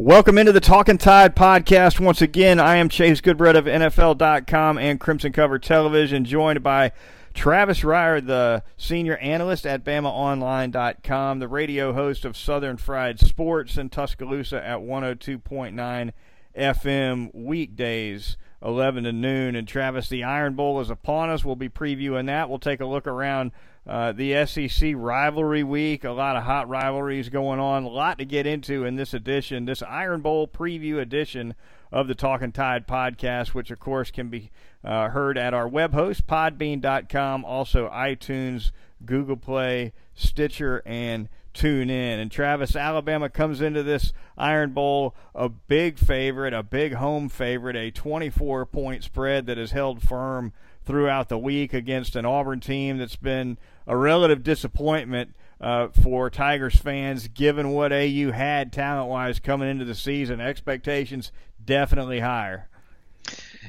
Welcome into the Talking Tide podcast. Once again, I am Chase Goodbread of NFL.com and Crimson Cover Television, joined by Travis Reier, the senior analyst at BamaOnline.com, the radio host of Southern Fried Sports in Tuscaloosa at 102.9 FM weekdays, 11 to noon. And Travis, the Iron Bowl is upon us. We'll be previewing that. We'll take a look around uh, the SEC rivalry week, a lot of hot rivalries going on, a lot to get into in this edition, this Iron Bowl preview edition of the Talking Tide podcast, which of course can be uh, heard at our web host, podbean.com, also iTunes, Google Play, Stitcher, and tune in. And Travis, Alabama comes into this Iron Bowl a big favorite, a big home favorite, a 24 point spread that has held firm throughout the week against an Auburn team that's been a relative disappointment uh, for Tigers fans, given what AU had talent wise coming into the season. Expectations definitely higher.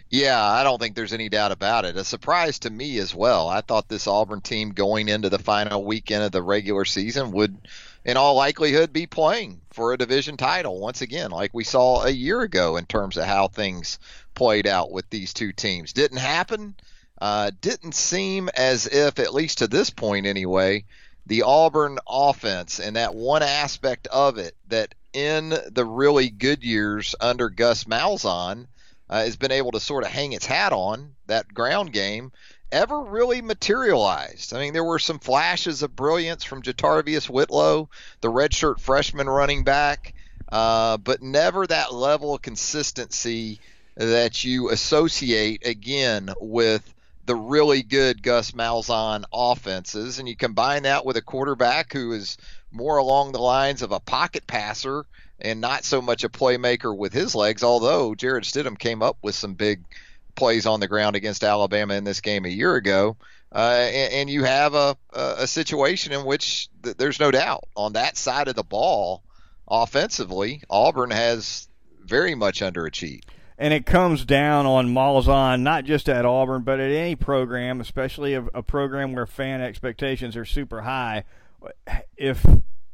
Yeah, I don't think there's any doubt about it. A surprise to me as well. I thought this Auburn team going into the final weekend of the regular season would, in all likelihood, be playing for a division title once again, like we saw a year ago in terms of how things played out with these two teams. Didn't happen. Uh, didn't seem as if, at least to this point anyway, the Auburn offense and that one aspect of it that in the really good years under Gus Malzahn uh, has been able to sort of hang its hat on that ground game ever really materialized. I mean, there were some flashes of brilliance from JaTarvious Whitlow, the redshirt freshman running back, uh, but never that level of consistency that you associate again with the really good Gus Malzahn offenses, and you combine that with a quarterback who is more along the lines of a pocket passer and not so much a playmaker with his legs. Although Jarrett Stidham came up with some big plays on the ground against Alabama in this game a year ago, uh, and, and, you have a, a situation in which th- there's no doubt on that side of the ball, offensively, Auburn has very much underachieved and it comes down on Malzahn, not just at Auburn, but at any program, especially a, a, program where fan expectations are super high. If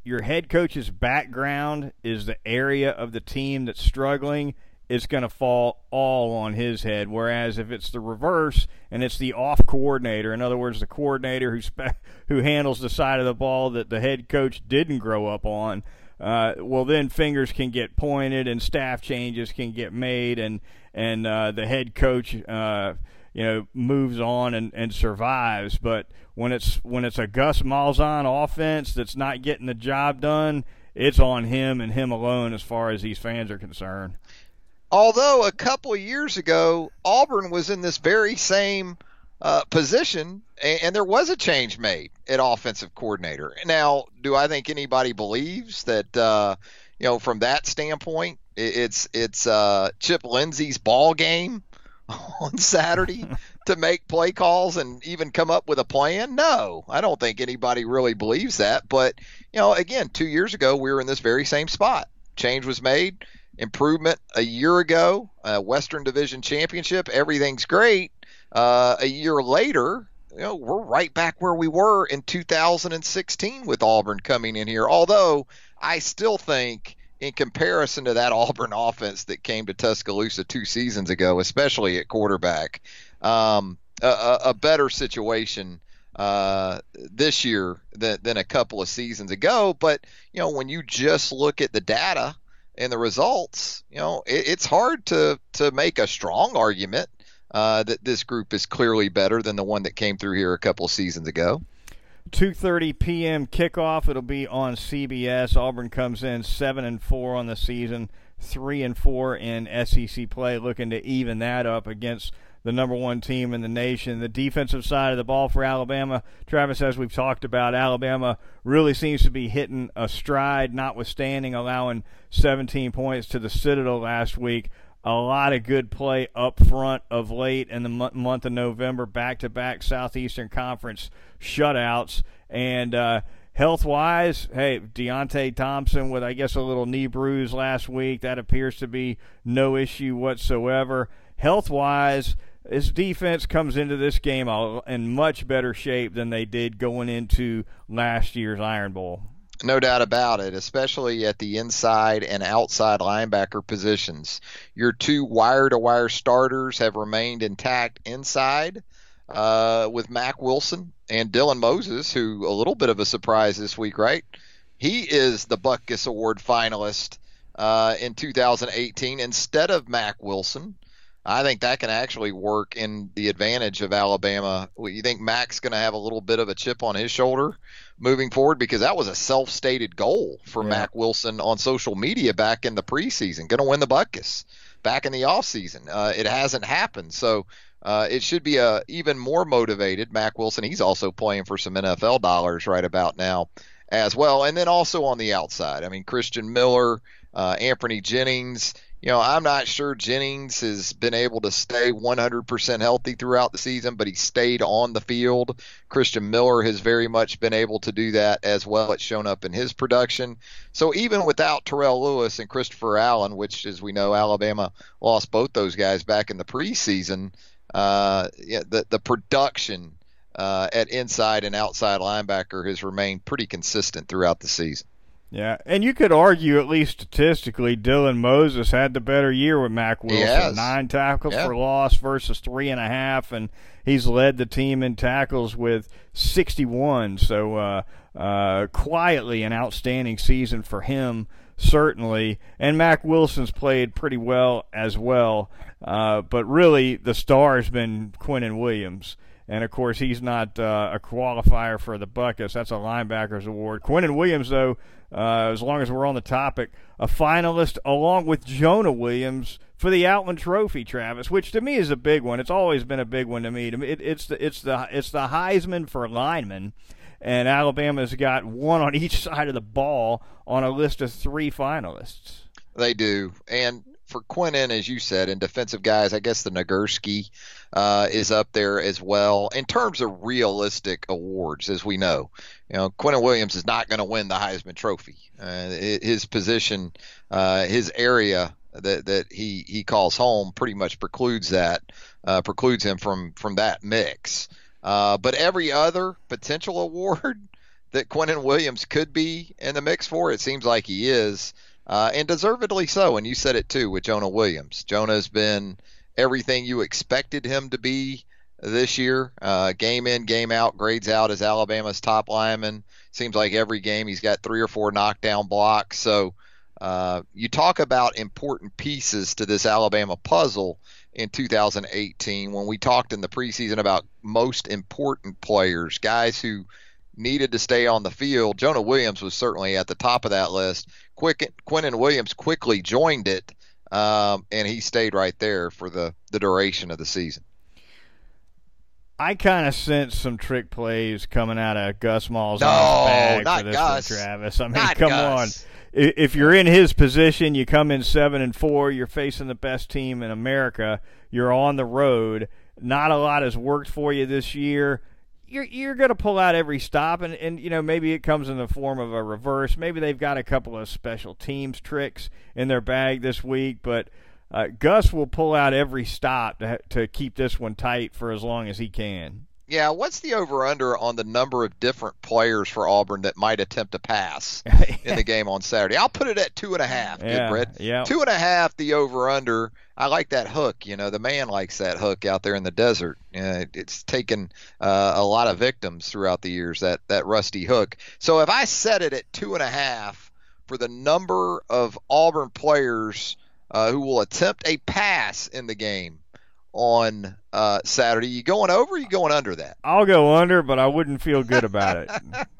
your head coach's background is the area of the team that's struggling, it's going to fall all on his head. Whereas if it's the reverse and it's the off coordinator, in other words, the coordinator who spe- who handles the side of the ball that the head coach didn't grow up on, uh, well, then fingers can get pointed and staff changes can get made, and and uh, the head coach, uh, you know, moves on and, and survives. But when it's when it's a Gus Malzahn offense that's not getting the job done, it's on him and him alone as far as these fans are concerned. Although a couple years ago, Auburn was in this very same uh, position, and, and, there was a change made at offensive coordinator. Now, do I think anybody believes that? Uh, you know, from that standpoint, it's it's uh, Chip Lindsey's ball game on Saturday to make play calls and even come up with a plan? No, I don't think anybody really believes that. But you know, again, two years ago we were in this very same spot. Change was made, improvement a year ago, uh, Western Division championship. Everything's great uh, a year later, you know, we're right back where we were in 2016 with Auburn coming in here. Although I still think, in comparison to that Auburn offense that came to Tuscaloosa two seasons ago, especially at quarterback, um, a, a, better situation uh, this year than, than a couple of seasons ago. But you know, when you just look at the data and the results, you know, it, it's hard to to make a strong argument uh, that this group is clearly better than the one that came through here a couple seasons ago. 2:30 p.m. kickoff. It'll be on CBS. Auburn comes in seven and four on the season, three and four in SEC play, looking to even that up against the number one team in the nation. The defensive side of the ball for Alabama, Travis, as we've talked about, Alabama really seems to be hitting a stride, notwithstanding allowing 17 points to the Citadel last week a lot of good play up front of late in the month of November, back to back Southeastern Conference shutouts. And uh, health wise, hey, Deionte Thompson with, I guess, a little knee bruise last week. That appears to be no issue whatsoever. Health wise, this defense comes into this game in much better shape than they did going into last year's Iron Bowl. No doubt about it, especially at the inside and outside linebacker positions. Your two wire to wire starters have remained intact inside uh, with Mack Wilson and Dylan Moses, who a little bit of a surprise this week, right? He is the Butkus Award finalist uh, in 2018 instead of Mack Wilson. I think that can actually work in the advantage of Alabama. You think Mack's going to have a little bit of a chip on his shoulder moving forward because that was a self-stated goal for yeah. Mack Wilson on social media back in the preseason, going to win the Butkus back in the offseason. Uh, it hasn't happened, so uh, it should be a even more motivated Mack Wilson. He's also playing for some NFL dollars right about now as well, and then also on the outside. I mean, Christian Miller, uh, Anfernee Jennings you know, I'm not sure Jennings has been able to stay 100% healthy throughout the season, but he stayed on the field. Christian Miller has very much been able to do that as well. It's shown up in his production. So even without Terrell Lewis and Christopher Allen, which, as we know, Alabama lost both those guys back in the preseason, uh, yeah, the the production uh, at inside and outside linebacker has remained pretty consistent throughout the season. Yeah, and you could argue, at least statistically, Dylan Moses had the better year with Mack Wilson. Nine tackles yeah. for loss versus three and a half, and he's led the team in tackles with 61. So, uh, uh, quietly, an outstanding season for him, certainly. And Mack Wilson's played pretty well as well. Uh, but really, the star has been Quinnen Williams. And of course, he's not uh, a qualifier for the Butkus. That's a linebackers award. Quinnen Williams, though, uh, as long as we're on the topic, a finalist along with Jonah Williams for the Outland Trophy, Travis, which to me is a big one. It's always been a big one to me. It, it's the it's the it's the Heisman for linemen, and Alabama's got one on each side of the ball on a list of three finalists. They do, and for Quinnen, as you said, and defensive guys, I guess the Nagurski uh, is up there as well in terms of realistic awards, as we know. You know, Quinnen Williams is not going to win the Heisman Trophy. Uh, his position, uh, his area that that he he calls home, pretty much precludes that, uh, precludes him from from that mix. Uh, but every other potential award that Quinnen Williams could be in the mix for, it seems like he is uh, and deservedly so. And you said it too with Jonah Williams. Jonah's been everything you expected him to be this year. Uh, game in, game out, grades out as Alabama's top lineman. Seems like every game he's got three or four knockdown blocks. So uh, you talk about important pieces to this Alabama puzzle in 2018 when we talked in the preseason about most important players, guys who needed to stay on the field. Jonah Williams was certainly at the top of that list. Quick, Quinnen Williams quickly joined it, um, and he stayed right there for the, the duration of the season. I kind of sense some trick plays coming out of Gus Malzahn's no, bag for this Gus. one, Travis. I mean, not come Gus. on. If you're in his position, you come in seven and four. You're facing the best team in America. You're on the road. Not a lot has worked for you this year you're you're going to pull out every stop, and and you know maybe it comes in the form of a reverse. Maybe they've got a couple of special teams tricks in their bag this week, but uh, Gus will pull out every stop to to keep this one tight for as long as he can. Yeah, what's the over under on the number of different players for Auburn that might attempt a pass in the game on Saturday? I'll put it at two and a half. Yeah, good, Brett. Yeah. Two and a half, the over under. I like that hook. You know, the man likes that hook out there in the desert. Uh, it's taken uh, a lot of victims throughout the years, that, that rusty hook. So if I set it at two and a half for the number of Auburn players uh, who will attempt a pass in the game, on uh, Saturday. You going over? you going under that? I'll go under, but I wouldn't feel good about it.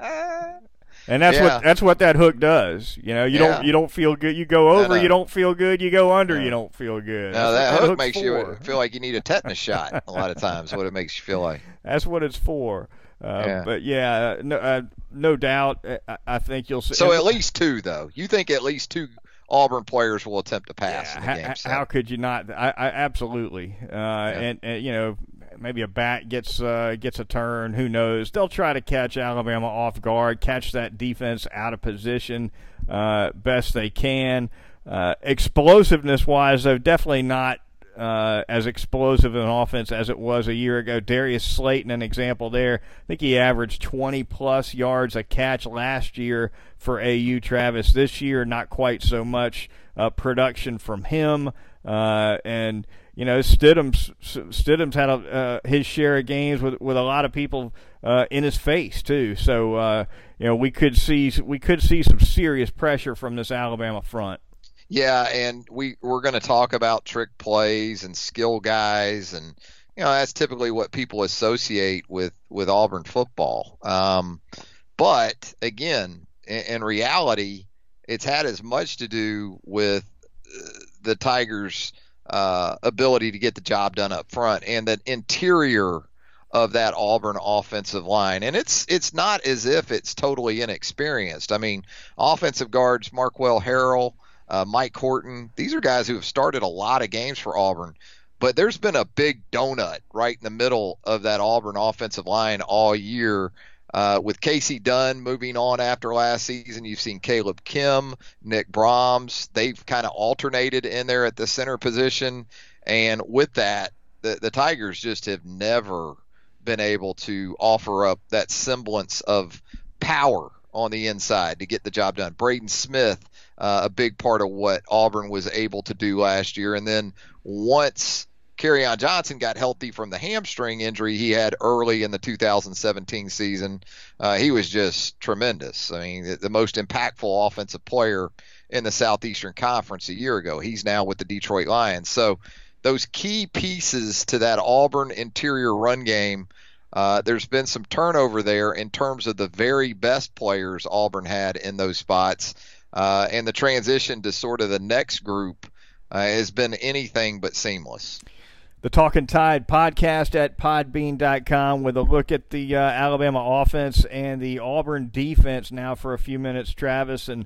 and that's Yeah. what that's what that hook does. You know, you Yeah. don't you don't feel good. You go over, you don't feel good. You go under, you don't feel good. That's that what hook hook's makes you feel like you need a tetanus shot a lot of times. What it makes you feel like. That's what it's for. Uh, Yeah. But yeah, no, uh, no doubt. uh, I, I think you'll see. So at least two, though. You think at least two Auburn players will attempt to pass Yeah, the how, game? how could you not? I, I absolutely. Uh, and, and you know, maybe a bat gets uh, gets a turn. Who knows? They'll try to catch Alabama off guard, catch that defense out of position uh, best they can. Uh, explosiveness wise, though, definitely not uh, as explosive an offense as it was a year ago. Darius Slayton, an example there. I think he averaged 20 plus yards a catch last year for AU. Travis this year, not quite so much uh, production from him, uh, and you know Stidham's Stidham's had a, uh, his share of games with with a lot of people uh, in his face too. So uh, you know we could see we could see some serious pressure from this Alabama front. Yeah, and we we're going to talk about trick plays and skill guys, and you know that's typically what people associate with with Auburn football. Um, but again, in, in reality, it's had as much to do with uh, the Tigers' uh, ability to get the job done up front and the interior of that Auburn offensive line. And it's it's not as if it's totally inexperienced. I mean, offensive guards Marquel Harrell, uh, Mike Horton, these are guys who have started a lot of games for Auburn. But there's been a big donut right in the middle of that Auburn offensive line all year. Uh, with Casey Dunn moving on after last season, you've seen Kaleb Kim, Nick Brahms. They've kind of alternated in there at the center position. And with that, the, the Tigers just have never been able to offer up that semblance of power on the inside to get the job done. Braden Smith, uh, a big part of what Auburn was able to do last year. And then once Kerryon Johnson got healthy from the hamstring injury he had early in the 2017 season, uh, he was just tremendous. I mean, the, the most impactful offensive player in the Southeastern Conference a year ago. He's now with the Detroit Lions. So those key pieces to that Auburn interior run game. Uh, there's been some turnover there in terms of the very best players Auburn had in those spots, uh, and the transition to sort of the next group uh, has been anything but seamless. The Talking Tide podcast at podbean.com with a look at the uh, Alabama offense and the Auburn defense now for a few minutes, Travis. And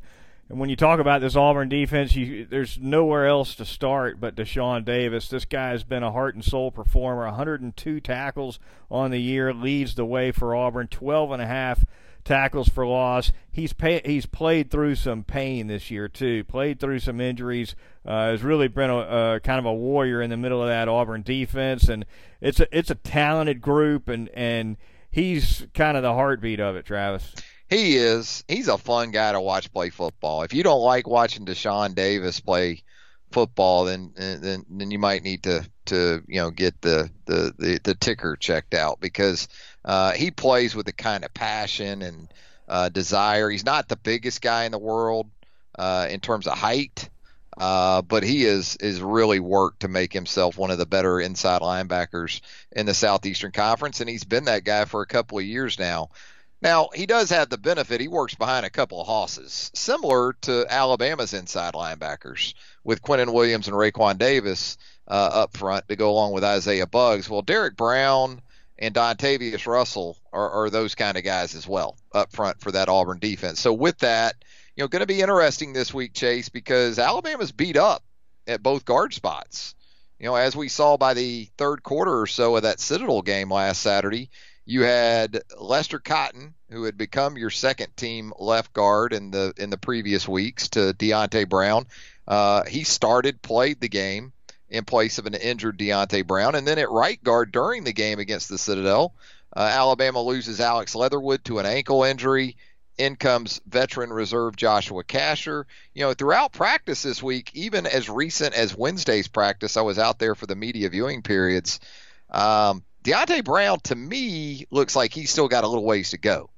and when you talk about this Auburn defense, you, there's nowhere else to start but Deshaun Davis. This guy has been a heart and soul performer. 102 tackles on the year, leads the way for Auburn. 12 and a half tackles for loss. He's pay, he's played through some pain this year too. Played through some injuries. Uh, has really been a, a kind of a warrior in the middle of that Auburn defense, and it's a it's a talented group, and and he's kind of the heartbeat of it, Travis. He is. He's a fun guy to watch play football. If you don't like watching Deshaun Davis play football, then then then you might need to to you know get the the the, the ticker checked out because uh, he plays with the kind of passion and uh, desire. He's not the biggest guy in the world uh, in terms of height, uh, but he is is really worked to make himself one of the better inside linebackers in the Southeastern Conference, and he's been that guy for a couple of years now. Now, he does have the benefit. He works behind a couple of hosses, similar to Alabama's inside linebackers with Quinnen Williams and Raekwon Davis uh, up front to go along with Isaiah Buggs. Well, Derrick Brown and Dontavius Russell are, are those kind of guys as well up front for that Auburn defense. So with that, you know, going to be interesting this week, Chase, because Alabama's beat up at both guard spots. You know, as we saw by the third quarter or so of that Citadel game last Saturday, you had Lester Cotton, who had become your second team left guard in the in the previous weeks to Deonte Brown. Uh, he started, played the game in place of an injured Deonte Brown, and then at right guard during the game against the Citadel, uh, Alabama loses Alex Leatherwood to an ankle injury. In comes veteran reserve Joshua Casher. You know, throughout practice this week, even as recent as Wednesday's practice, I was out there for the media viewing periods. Um, Deonte Brown to me looks like he's still got a little ways to go.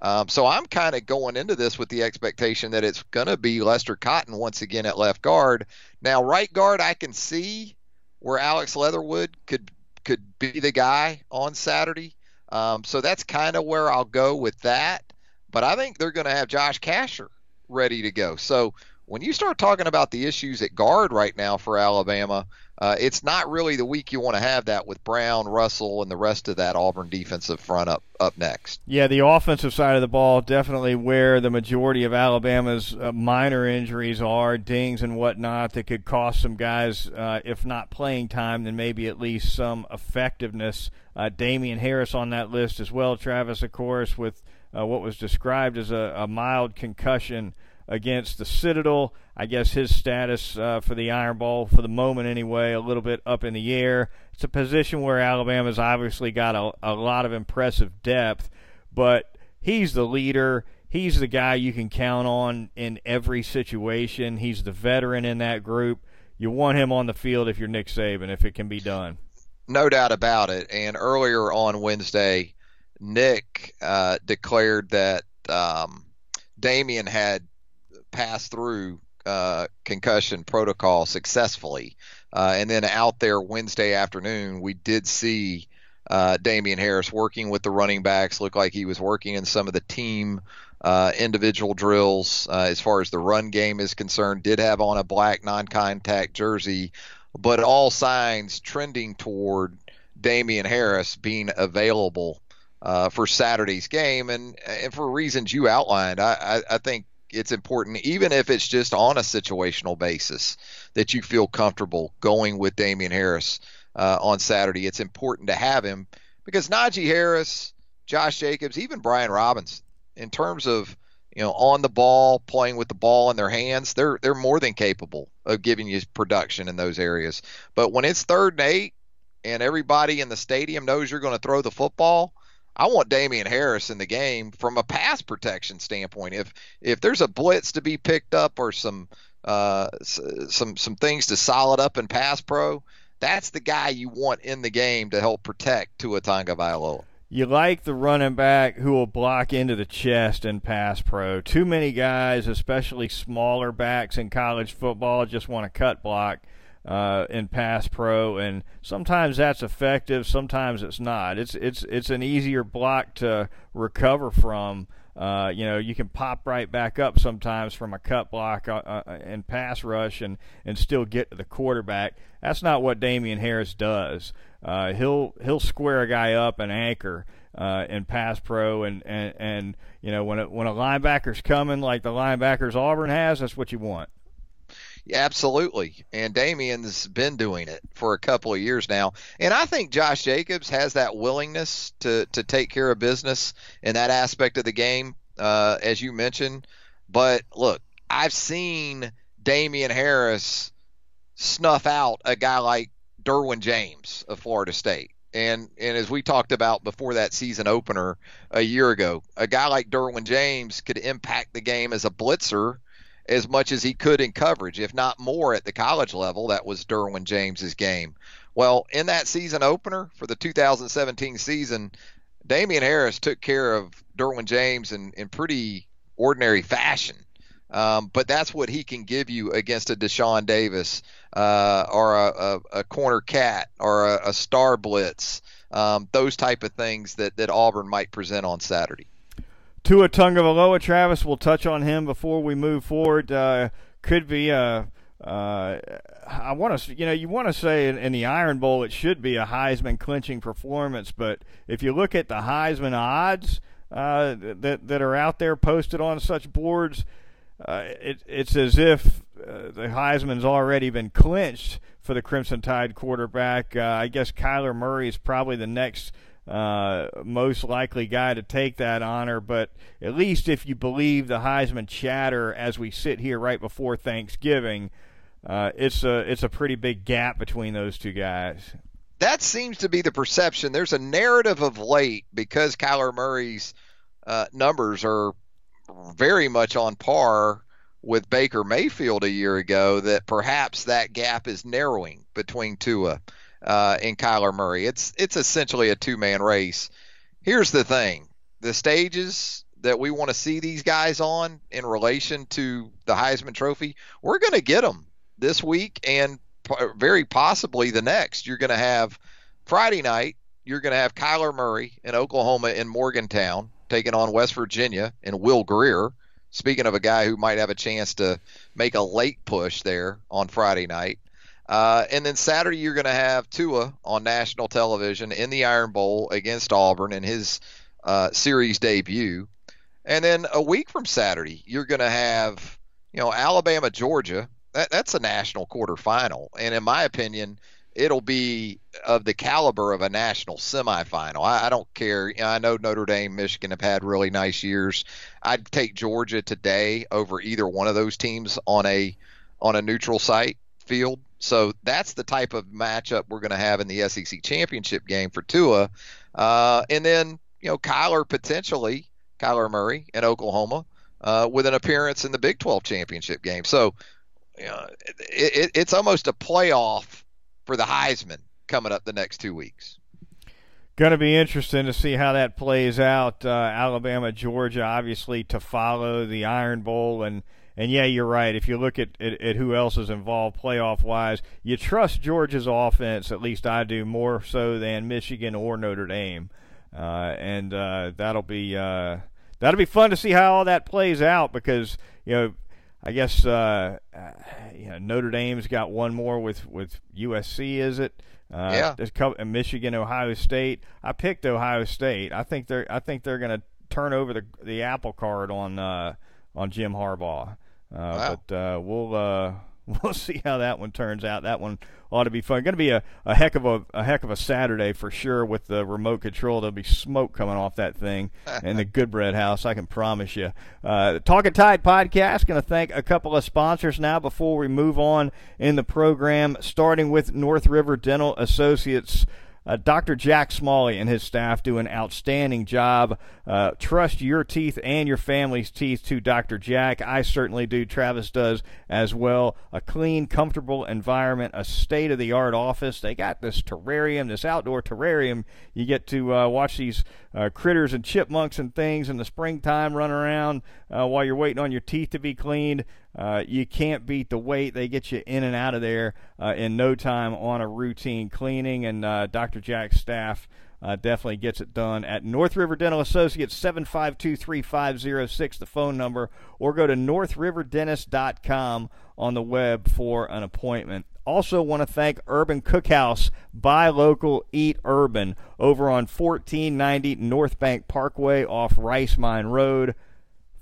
Um, so I'm kind of going into this with the expectation that it's going to be Lester Cotton once again at left guard. Now, right guard, I can see where Alex Leatherwood could could be the guy on Saturday. Um, so that's kind of where I'll go with that. But I think they're going to have Josh Casher ready to go. So when you start talking about the issues at guard right now for Alabama, uh, it's not really the week you want to have that with Brown, Russell, and the rest of that Auburn defensive front up up next. Yeah, the offensive side of the ball definitely where the majority of Alabama's uh, minor injuries are, dings and whatnot that could cost some guys, uh, if not playing time, then maybe at least some effectiveness. Uh, Damien Harris on that list as well. Travis, of course, with uh, what was described as a, a mild concussion against the Citadel. I guess his status uh, for the Iron Bowl, for the moment anyway, a little bit up in the air. It's a position where Alabama's obviously got a, a lot of impressive depth, but he's the leader. He's the guy you can count on in every situation. He's the veteran in that group. You want him on the field if you're Nick Saban, if it can be done. No doubt about it. And earlier on Wednesday, Nick uh, declared that um, Damien had passed through uh, concussion protocol successfully. Uh, and then out there Wednesday afternoon, we did see uh, Damien Harris working with the running backs. Looked like he was working in some of the team uh, individual drills uh, as far as the run game is concerned. Did have on a black non-contact jersey, but all signs trending toward Damien Harris being available uh, for Saturday's game, and and for reasons you outlined, I, I, I think it's important, even if it's just on a situational basis, that you feel comfortable going with Damien Harris uh, on Saturday. It's important to have him because Najee Harris, Josh Jacobs, even Brian Robbins, in terms of you know on the ball, playing with the ball in their hands, they're they're more than capable of giving you production in those areas. But when it's third and eight, and everybody in the stadium knows you're going to throw the football, I want Damien Harris in the game from a pass protection standpoint. If if there's a blitz to be picked up or some uh, some some things to solid up in pass pro, that's the guy you want in the game to help protect Tua Tagovailoa. You like the running back who will block into the chest in pass pro. Too many guys, especially smaller backs in college football, just want to cut block uh, in pass pro, and sometimes that's effective, sometimes it's not. It's it's it's an easier block to recover from. Uh, you know, you can pop right back up sometimes from a cut block uh, uh, and pass rush and, and still get to the quarterback. That's not what Damien Harris does. Uh, he'll he'll square a guy up and anchor uh, in pass pro, and, and, and you know when a, when a linebacker's coming like the linebackers Auburn has, that's what you want. Absolutely. And Damien's been doing it for a couple of years now. And I think Josh Jacobs has that willingness to, to take care of business in that aspect of the game, uh, as you mentioned. But look, I've seen Damien Harris snuff out a guy like Derwin James of Florida State. And and as we talked about before that season opener a year ago, a guy like Derwin James could impact the game as a blitzer as much as he could in coverage, if not more at the college level. That was Derwin James's game. Well, in that season opener for the 2017 season, Damien Harris took care of Derwin James in, in pretty ordinary fashion. Um, but that's what he can give you against a Deshaun Davis uh, or a, a, a, corner cat or a, a star blitz. Um, those type of things that, that Auburn might present on Saturday. Tua Tagovailoa, Travis, we'll touch on him before we move forward. Uh, could be a, uh, I want to, you know, you want to say in, in, the Iron Bowl it should be a Heisman clinching performance, but if you look at the Heisman odds uh, that that are out there posted on such boards, uh, it, it's as if uh, the Heisman's already been clinched for the Crimson Tide quarterback. Uh, I guess Kyler Murray is probably the next uh, most likely guy to take that honor. But at least if you believe the Heisman chatter as we sit here right before Thanksgiving, uh, it's a it's a pretty big gap between those two guys. That seems to be the perception. There's a narrative of late because Kyler Murray's uh, numbers are very much on par with Baker Mayfield a year ago that perhaps that gap is narrowing between Tua uh, in Kyler Murray. It's it's essentially a two man race. Here's the thing: the stages that we want to see these guys on in relation to the Heisman Trophy, we're going to get them this week and very possibly the next. You're going to have Friday night. You're going to have Kyler Murray in Oklahoma in Morgantown taking on West Virginia and Will Grier. Speaking of a guy who might have a chance to make a late push there on Friday night. Uh, and then Saturday, you're going to have Tua on national television in the Iron Bowl against Auburn in his uh, series debut. And then a week from Saturday, you're going to have, you know, Alabama, Georgia. That, that's a national quarterfinal. And in my opinion, it'll be of the caliber of a national semifinal. I, I don't care. You know, I know Notre Dame, Michigan have had really nice years. I'd take Georgia today over either one of those teams on a on a neutral site field. So that's the type of matchup we're going to have in the SEC championship game for Tua. Uh, and then you know Kyler potentially Kyler Murray in Oklahoma uh, with an appearance in the Big 12 championship game. So you know, it, it, it's almost a playoff for the Heisman coming up the next two weeks. Going to be interesting to see how that plays out. Uh, Alabama, Georgia, obviously to follow the Iron Bowl, and and yeah, you're right. If you look at, at, at who else is involved playoff wise, you trust Georgia's offense. At least I do more so than Michigan or Notre Dame, uh, and uh, that'll be uh, that'll be fun to see how all that plays out because you know I guess uh, uh, you know, Notre Dame's got one more with with USC. Is it? Uh, yeah. There's couple, Michigan, Ohio State. I picked Ohio State. I think they're I think they're going to turn over the the apple cart on uh, on Jim Harbaugh. Uh, wow. But uh, we'll uh, we'll see how that one turns out. That one ought to be fun. Going to be a, a heck of a, a heck of a Saturday for sure with the remote control. There'll be smoke coming off that thing in the Goodbread house. I can promise you. Uh, Talking Tide podcast. Going to thank a couple of sponsors now before we move on in the program. Starting with North River Dental Associates. Uh, Dr. Jack Smalley and his staff do an outstanding job. Uh, trust your teeth and your family's teeth to Dr. Jack. I certainly do. Travis does as well. A clean, comfortable environment, a state of the art office. They got this terrarium, this outdoor terrarium. You get to uh, watch these uh, critters and chipmunks and things in the springtime run around uh, while you're waiting on your teeth to be cleaned. Uh, you can't beat the wait. They get you in and out of there uh, in no time on a routine cleaning, and uh, Dr. Jack's staff uh, definitely gets it done at North River Dental Associates, 752 3506, the phone number, or go to northriverdentist.com on the web for an appointment. Also, want to thank Urban Cookhouse, buy local, eat urban, over on 1490 North Bank Parkway off Rice Mine Road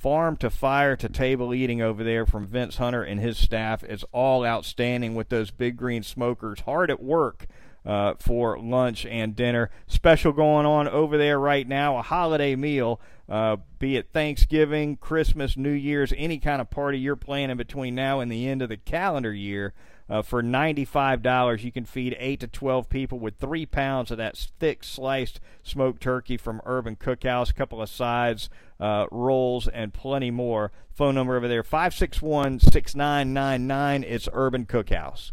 farm to fire to table eating over there from Vince Hunter and his staff is all outstanding with those big green smokers hard at work uh, for lunch and dinner. Special going on over there right now, a holiday meal, uh, be it Thanksgiving, Christmas, New Year's, any kind of party you're planning between now and the end of the calendar year. Uh, for $95, you can feed 8 to 12 people with 3 pounds of that thick sliced smoked turkey from Urban Cookhouse, a couple of sides, uh, rolls, and plenty more. Phone number over there 561 6999. It's Urban Cookhouse.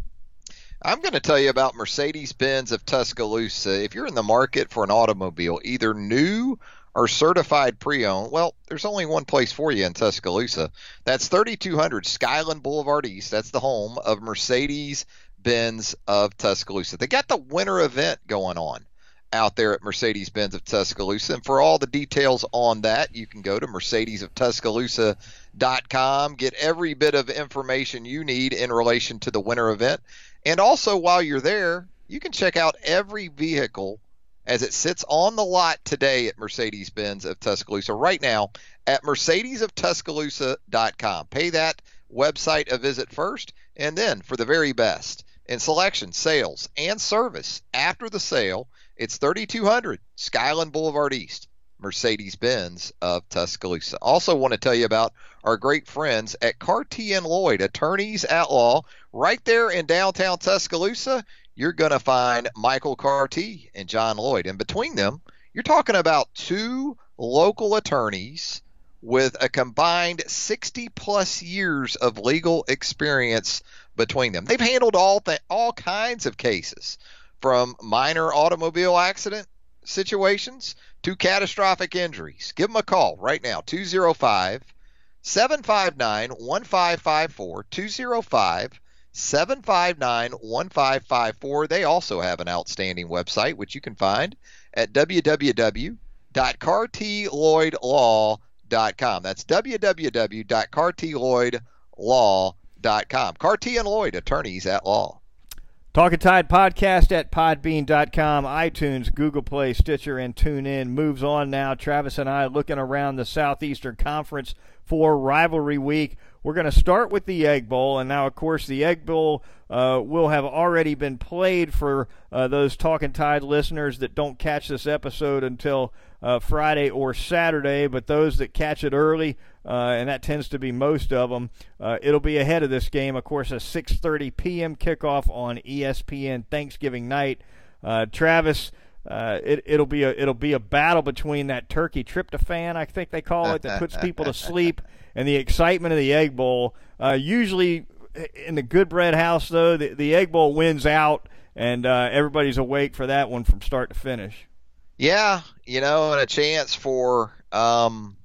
I'm going to tell you about Mercedes Benz of Tuscaloosa. If you're in the market for an automobile, either new or certified pre-owned, well, there's only one place for you in Tuscaloosa. That's 3200 Skyland Boulevard East. That's the home of Mercedes Benz of Tuscaloosa. They got the winter event going on out there at Mercedes Benz of Tuscaloosa. And for all the details on that, you can go to mercedesoftuscaloosa.com, get every bit of information you need in relation to the winter event. And also, while you're there, you can check out every vehicle as it sits on the lot today at Mercedes Benz of Tuscaloosa right now at mercedesoftuscaloosa.com. Pay that website a visit first, and then for the very best in selection, sales, and service after the sale, it's 3200 Skyland Boulevard East. Mercedes Benz of Tuscaloosa. Also, want to tell you about our great friends at Carty and Lloyd, attorneys at law, right there in downtown Tuscaloosa you're going to find Michael Carty and John Lloyd. And between them, you're talking about two local attorneys with a combined 60 plus years of legal experience between them. They've handled all th- all kinds of cases from minor automobile accident situations to catastrophic injuries. Give them a call right now 205 759 1554 205 759 1554. They also have an outstanding website, which you can find at www.cartylloydlaw.com. That's www.cartylloydlaw.com. Carty and Lloyd, attorneys at law. Talking Tide podcast at podbean.com, iTunes, Google Play, Stitcher, and TuneIn. Moves on now. Travis and I looking around the Southeastern Conference for rivalry week. We're going to start with the Egg Bowl, and now, of course, the Egg Bowl uh, will have already been played for uh, those Talking Tide listeners that don't catch this episode until uh, Friday or Saturday. But those that catch it early, uh, and that tends to be most of them, uh, it'll be ahead of this game. Of course, a 6:30 p.m. kickoff on ESPN Thanksgiving night. Uh, Travis. Uh, it, will be a it'll be a battle between that turkey tryptophan, I think they call it, that puts people to sleep, and the excitement of the Egg Bowl. Uh, usually, in the Goodbread house, though, the, the Egg Bowl wins out, and uh, everybody's awake for that one from start to finish. Yeah, you know, and a chance for um,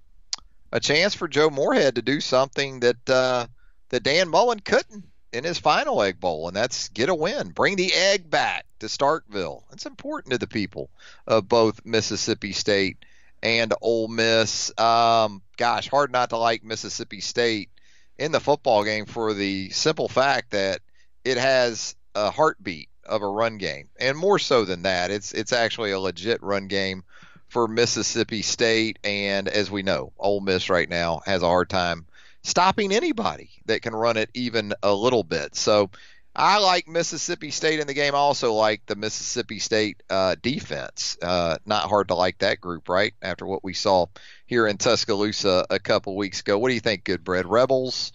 a chance for Joe Moorhead to do something that uh, that Dan Mullen couldn't in his final Egg Bowl, and that's get a win, bring the egg back to Starkville. It's important to the people of both Mississippi State and Ole Miss. Um, gosh, hard not to like Mississippi State in the football game for the simple fact that it has a heartbeat of a run game, and more so than that, it's it's actually a legit run game for Mississippi State. And as we know, Ole Miss right now has a hard time stopping anybody that can run it even a little bit. So I like Mississippi State in the game. I also like the Mississippi State uh, defense. Uh, not hard to like that group, right? After what we saw here in Tuscaloosa a couple weeks ago. What do you think, Goodbread? Rebels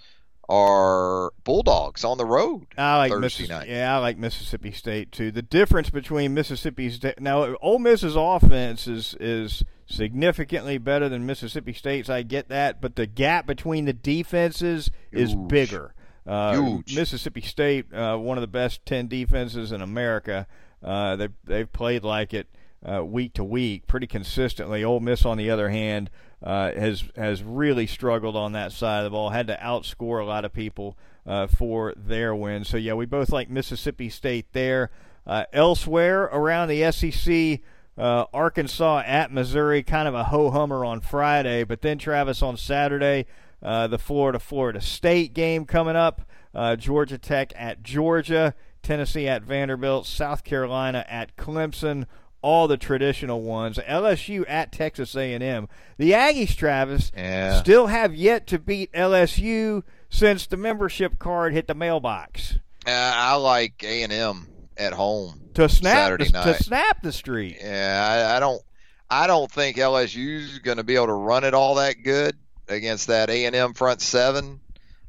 are Bulldogs on the road I like Thursday Missis- night. Yeah, I like Mississippi State too. The difference between Mississippi State now, Ole Miss's offense is is significantly better than Mississippi State's. I get that, but the gap between the defenses is bigger. Uh, Huge. Mississippi State, uh, one of the best ten defenses in America. Uh, they they've played like it uh, week to week, pretty consistently. Ole Miss, on the other hand, uh, has has really struggled on that side of the ball. Had to outscore a lot of people uh, for their win. So yeah, we both like Mississippi State there. Uh, elsewhere around the SEC, uh, Arkansas at Missouri, kind of a ho hummer on Friday, but then Travis on Saturday, uh, the Florida Florida State game coming up. Uh, Georgia Tech at Georgia, Tennessee at Vanderbilt, South Carolina at Clemson all the traditional ones. LSU at Texas A&M. The Aggies, Travis, Yeah. still have yet to beat LSU since the membership card hit the mailbox Uh, I like A and M at home. to snap Saturday the, night. to snap the streak. Yeah, I, I don't. I don't think LSU's going to be able to run it all that good against that A and M front seven.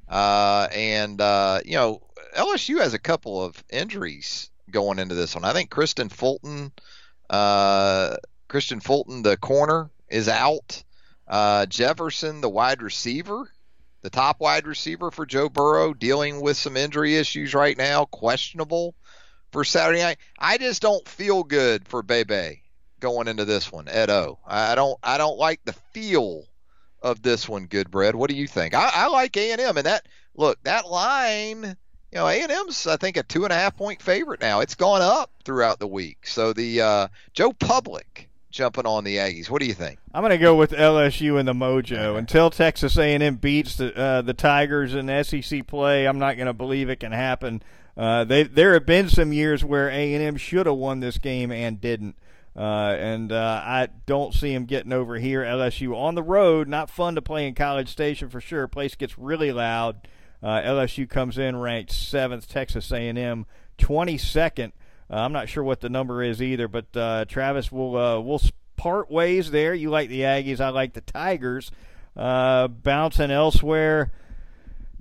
Uh, and uh, you know, LSU has a couple of injuries going into this one. I think Kristen Fulton, uh, Christian Fulton, the corner, is out. Uh, Jefferson, the wide receiver, the top wide receiver for Joe Burrow, dealing with some injury issues right now, questionable for Saturday night. I just don't feel good for Bebe going into this one at O. I don't I don't like the feel of this one, Goodbread. What do you think? I, I like A and M, and that look that line. You know, A and M's I think a two and a half point favorite now. It's gone up throughout the week. So the uh, Joe Public jumping on the Aggies. What do you think? I'm going to go with LSU and the Mojo until Texas A&M beats the uh, the Tigers in SEC play. I'm not going to believe it can happen. Uh, they there have been some years where A&M should have won this game and didn't. Uh, and uh, I don't see them getting over here. LSU on the road, not fun to play in College Station for sure. Place gets really loud. Uh, LSU comes in ranked seventh. Texas A&M 22nd. Uh, I'm not sure what the number is either, but uh, Travis will uh, we'll part ways there. You like the Aggies, I like the Tigers. Uh, bouncing elsewhere,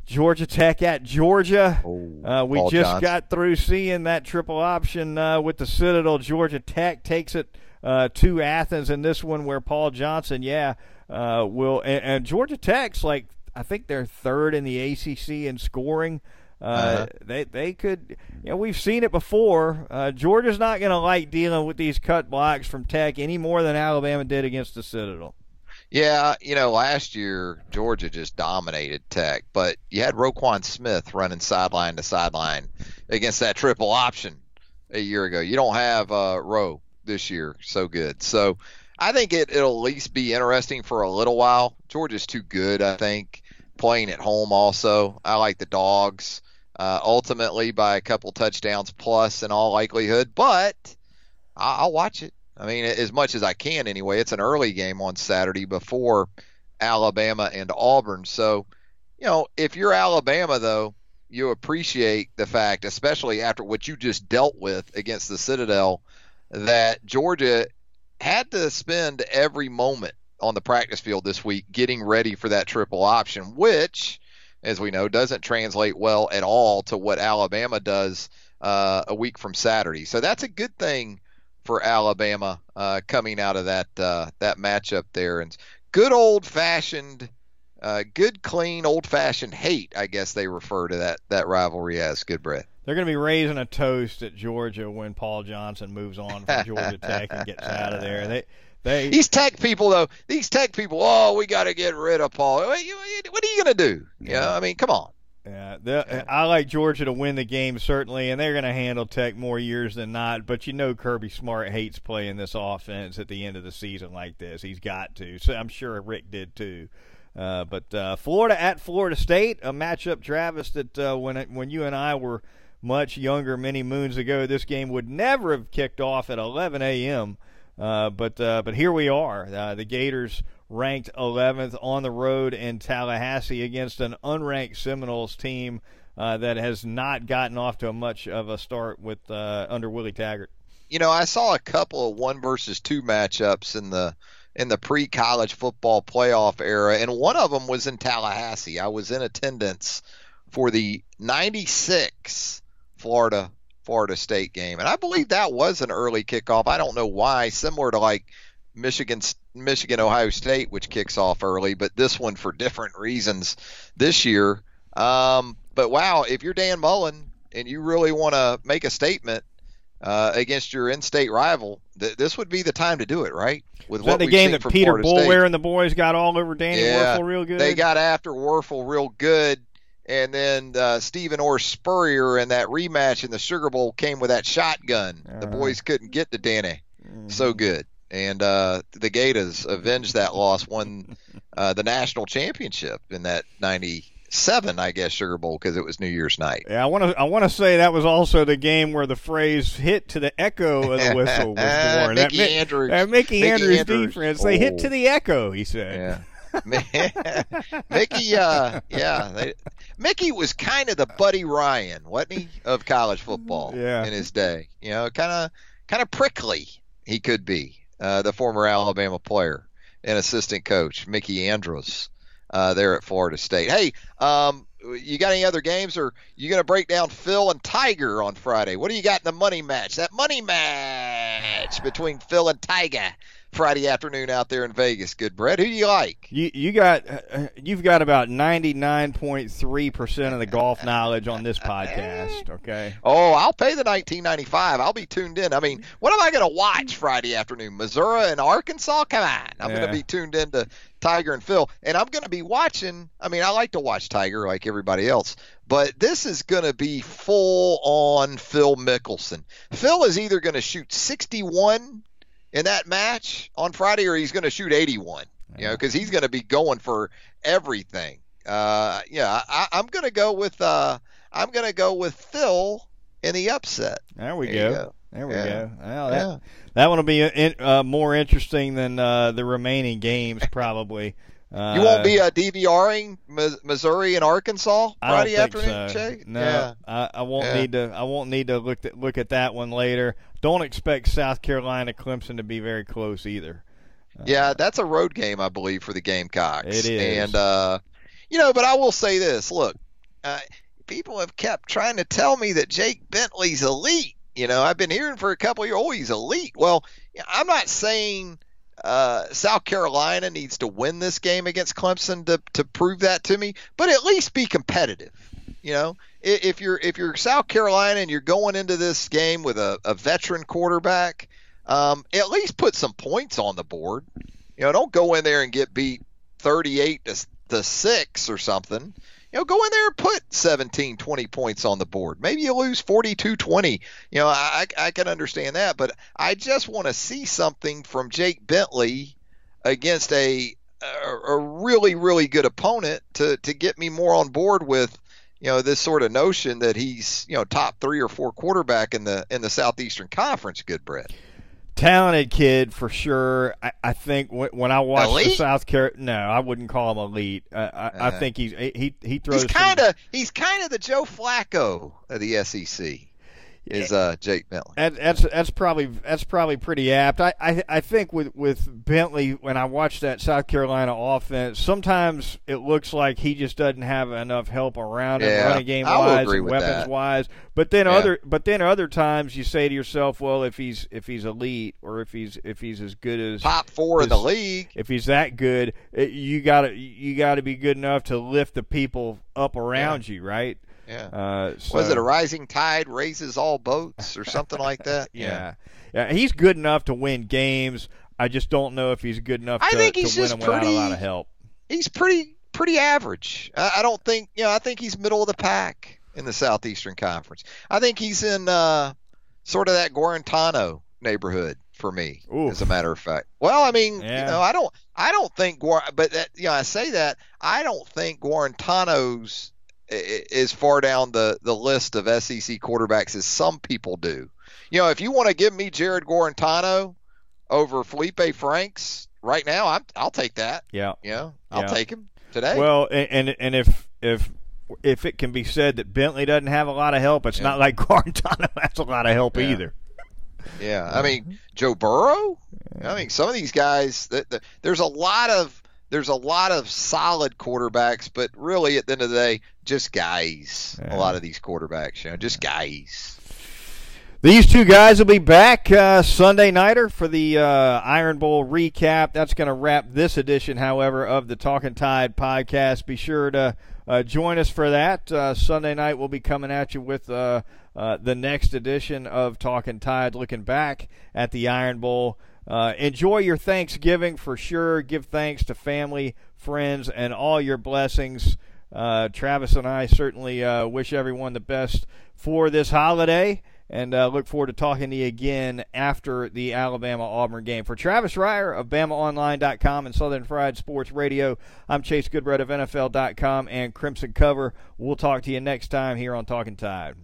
Georgia Tech at Georgia. Uh, we just Johnson. got through seeing that triple option uh, with the Citadel. Georgia Tech takes it uh, to Athens in this one, where Paul Johnson, yeah, uh, will and, and Georgia Tech's like I think they're third in the ACC in scoring. Uh, Uh-huh. They they could, you know, we've seen it before. Uh, Georgia's not going to like dealing with these cut blocks from Tech any more than Alabama did against the Citadel. Yeah, you know, last year Georgia just dominated Tech, but you had Roquan Smith running sideline to sideline against that triple option a year ago. You don't have uh, Rowe this year so good. So I think it, it'll at least be interesting for a little while. Georgia's too good, I think, playing at home also. I like the Dogs uh, ultimately by a couple touchdowns plus in all likelihood, but I'll watch it. I mean, as much as I can anyway. It's an early game on Saturday before Alabama and Auburn. So you know, if you're Alabama though, you appreciate the fact, especially after what you just dealt with against the Citadel, that Georgia had to spend every moment on the practice field this week getting ready for that triple option, which, as we know, doesn't translate well at all to what Alabama does uh, a week from Saturday. So that's a good thing for Alabama uh, coming out of that uh, that matchup there, and good old fashioned. Uh, good, clean, old-fashioned hate, I guess they refer to that that rivalry as. Goodbread. They're going to be raising a toast at Georgia when Paul Johnson moves on from Georgia Tech and gets out of there. They they, these tech people though, these tech people, oh, we got to get rid of Paul. What are you, going to do? Yeah. You know, I mean, come on. Yeah, yeah, I like Georgia to win the game certainly, and they're going to handle Tech more years than not. But you know, Kirby Smart hates playing this offense at the end of the season like this. He's got to. So I'm sure Rick did too. Uh, but uh, Florida at Florida State, a matchup, Travis, that uh, when it, when you and I were much younger, many moons ago, this game would never have kicked off at 11 a.m. Uh, but uh, but here we are. Uh, the Gators ranked 11th on the road in Tallahassee against an unranked Seminoles team uh, that has not gotten off to a much of a start with uh, under Willie Taggart. You know, I saw a couple of one versus two matchups in the in the pre-college football playoff era, and one of them was in Tallahassee. I was in attendance for the '96 Florida Florida State game. And I believe that was an early kickoff. I don't know why, similar to like Michigan Michigan Ohio State, which kicks off early, but this one for different reasons this year. Um, but wow, if you're Dan Mullen and you really want to make a statement uh, against your in-state rival, th- this would be the time to do it, right? With what the game that Peter Boulware and the boys got all over Danny yeah, Wuerffel real good. They got after Wuerffel real good and then uh, Stephen Orr Spurrier in that rematch in the Sugar Bowl came with that shotgun. Uh-huh. The boys couldn't get to Danny. Mm-hmm. So good. And uh, the Gators avenged that loss, won uh, the national championship in that '97, I guess, Sugar Bowl because it was New Year's night. Yeah, I want to I want to say that was also the game where the phrase "hit to the echo of the whistle" was born. Mickey that, Andrews, that Mickey, Mickey Andrews, Andrews defense, oh. they hit to the echo. He said. Yeah. Mickey, uh, yeah, they, Mickey was kind of the Buddy Ryan, wasn't he, of college football yeah. in his day? You know, kind of, kind of prickly. He could be uh, the former Alabama player and assistant coach Mickey Andrews uh, there at Florida State. Hey, um, you got any other games, or you going to break down Phil and Tiger on Friday? What do you got in the money match? That money match between Phil and Tiger. Friday afternoon out there in Vegas. Goodbread. Who do you like? You you got uh, you've got about ninety nine point three percent of the golf knowledge on this podcast. Okay. Oh, I'll pay the nineteen ninety five. I'll be tuned in. I mean, what am I going to watch Friday afternoon? Missouri and Arkansas. Come on, I'm yeah. going to be tuned in to Tiger and Phil, and I'm going to be watching. I mean, I like to watch Tiger like everybody else, but this is going to be full on Phil Mickelson. Phil is either going to shoot 61 in that match on Friday, or he's going to shoot 81. You know, because he's going to be going for everything. Uh, yeah, I, am going to go with uh, I'm going to go with Phil in the upset. There we there go. go. There we yeah. go. Well, that yeah. that one will be in, uh, more interesting than uh, the remaining games, probably. Uh, you won't be uh, DVRing Missouri and Arkansas Friday afternoon, so. No, yeah. I, I, won't yeah. need to. I won't need to look at, look at that one later. Don't expect South Carolina Clemson to be very close either. Uh, yeah, that's a road game, I believe, for the Gamecocks. It is, and uh, you know, but I will say this: look, uh, people have kept trying to tell me that Jake Bentley's elite. You know, I've been hearing for a couple of years, oh, he's elite. Well, I'm not saying uh, South Carolina needs to win this game against Clemson to, to prove that to me, but at least be competitive. You know, if you're if you're South Carolina and you're going into this game with a, a veteran quarterback, um, at least put some points on the board. You know, don't go in there and get beat 38 to, to six or something you know, go in there and put 17, 20 points on the board. Maybe you lose 42 20. You know, I, I can understand that, but I just want to see something from Jake Bentley against a, a, a really, really good opponent to, to get me more on board with, you know, this sort of notion that he's, you know, top three or four quarterback in the in the Southeastern Conference. Goodbread. talented kid for sure. I, I think when, when I watched the? South Carolina, no, I wouldn't call him elite. Uh, I, I Uh-huh. think he's he he throws. He's kind of he's kind of the Joe Flacco of the SEC. Is uh Jake Bentley? That, that's that's probably that's probably pretty apt. I, I I think with with Bentley when I watch that South Carolina offense, sometimes it looks like he just doesn't have enough help around him, Yeah, running game wise, weapons that. wise. But then Yeah. other but then other times you say to yourself, well, if he's if he's elite or if he's if he's as good as Top four in the league. if he's that good, it, you got to you got to be good enough to lift the people up around you, right? Yeah. Uh, so, Was it a rising tide raises all boats or something like that? Yeah. yeah, he's good enough to win games. I just don't know if he's good enough I to, think to he's win just without a lot pretty- of help. He's pretty pretty average. I, I don't think you know. I think he's middle of the pack in the Southeastern Conference. I think he's in uh, sort of that Guarantano neighborhood for me, Oof. as a matter of fact. Well, I mean, Yeah. you know, I don't, I don't think Guar, but that, you know, I say that I don't think Guarantano's i- i- is far down the the list of SEC quarterbacks as some people do. You know, if you want to give me Jarrett Guarantano over Felipe Franks right now, I'm, I'll take that. Yeah. You know, I'll Yeah. take him today. Well, and and, if if if it can be said that Bentley doesn't have a lot of help, it's Yeah. not like Guarantano has a lot of help Yeah. either. yeah, I mean Joe Burrow. I mean some of these guys. That, that, there's a lot of there's a lot of solid quarterbacks, but really at the end of the day, just guys. Yeah. A lot of these quarterbacks, you know, just guys. These two guys will be back uh, Sunday nighter for the uh, Iron Bowl recap. That's going to wrap this edition, however, of the Talking Tide podcast. Be sure to uh, join us for that. Uh, Sunday night, we'll be coming at you with uh, uh, the next edition of Talking Tide, looking back at the Iron Bowl. Uh, enjoy your Thanksgiving for sure. Give thanks to family, friends, and all your blessings. Uh, Travis and I certainly uh, wish everyone the best for this holiday and uh, look forward to talking to you again after the Alabama Auburn game. For Travis Reier of BamaOnline.com and Southern Fried Sports Radio, I'm Chase Goodbread of NFL.com and Crimson Cover. We'll talk to you next time here on Talking Tide.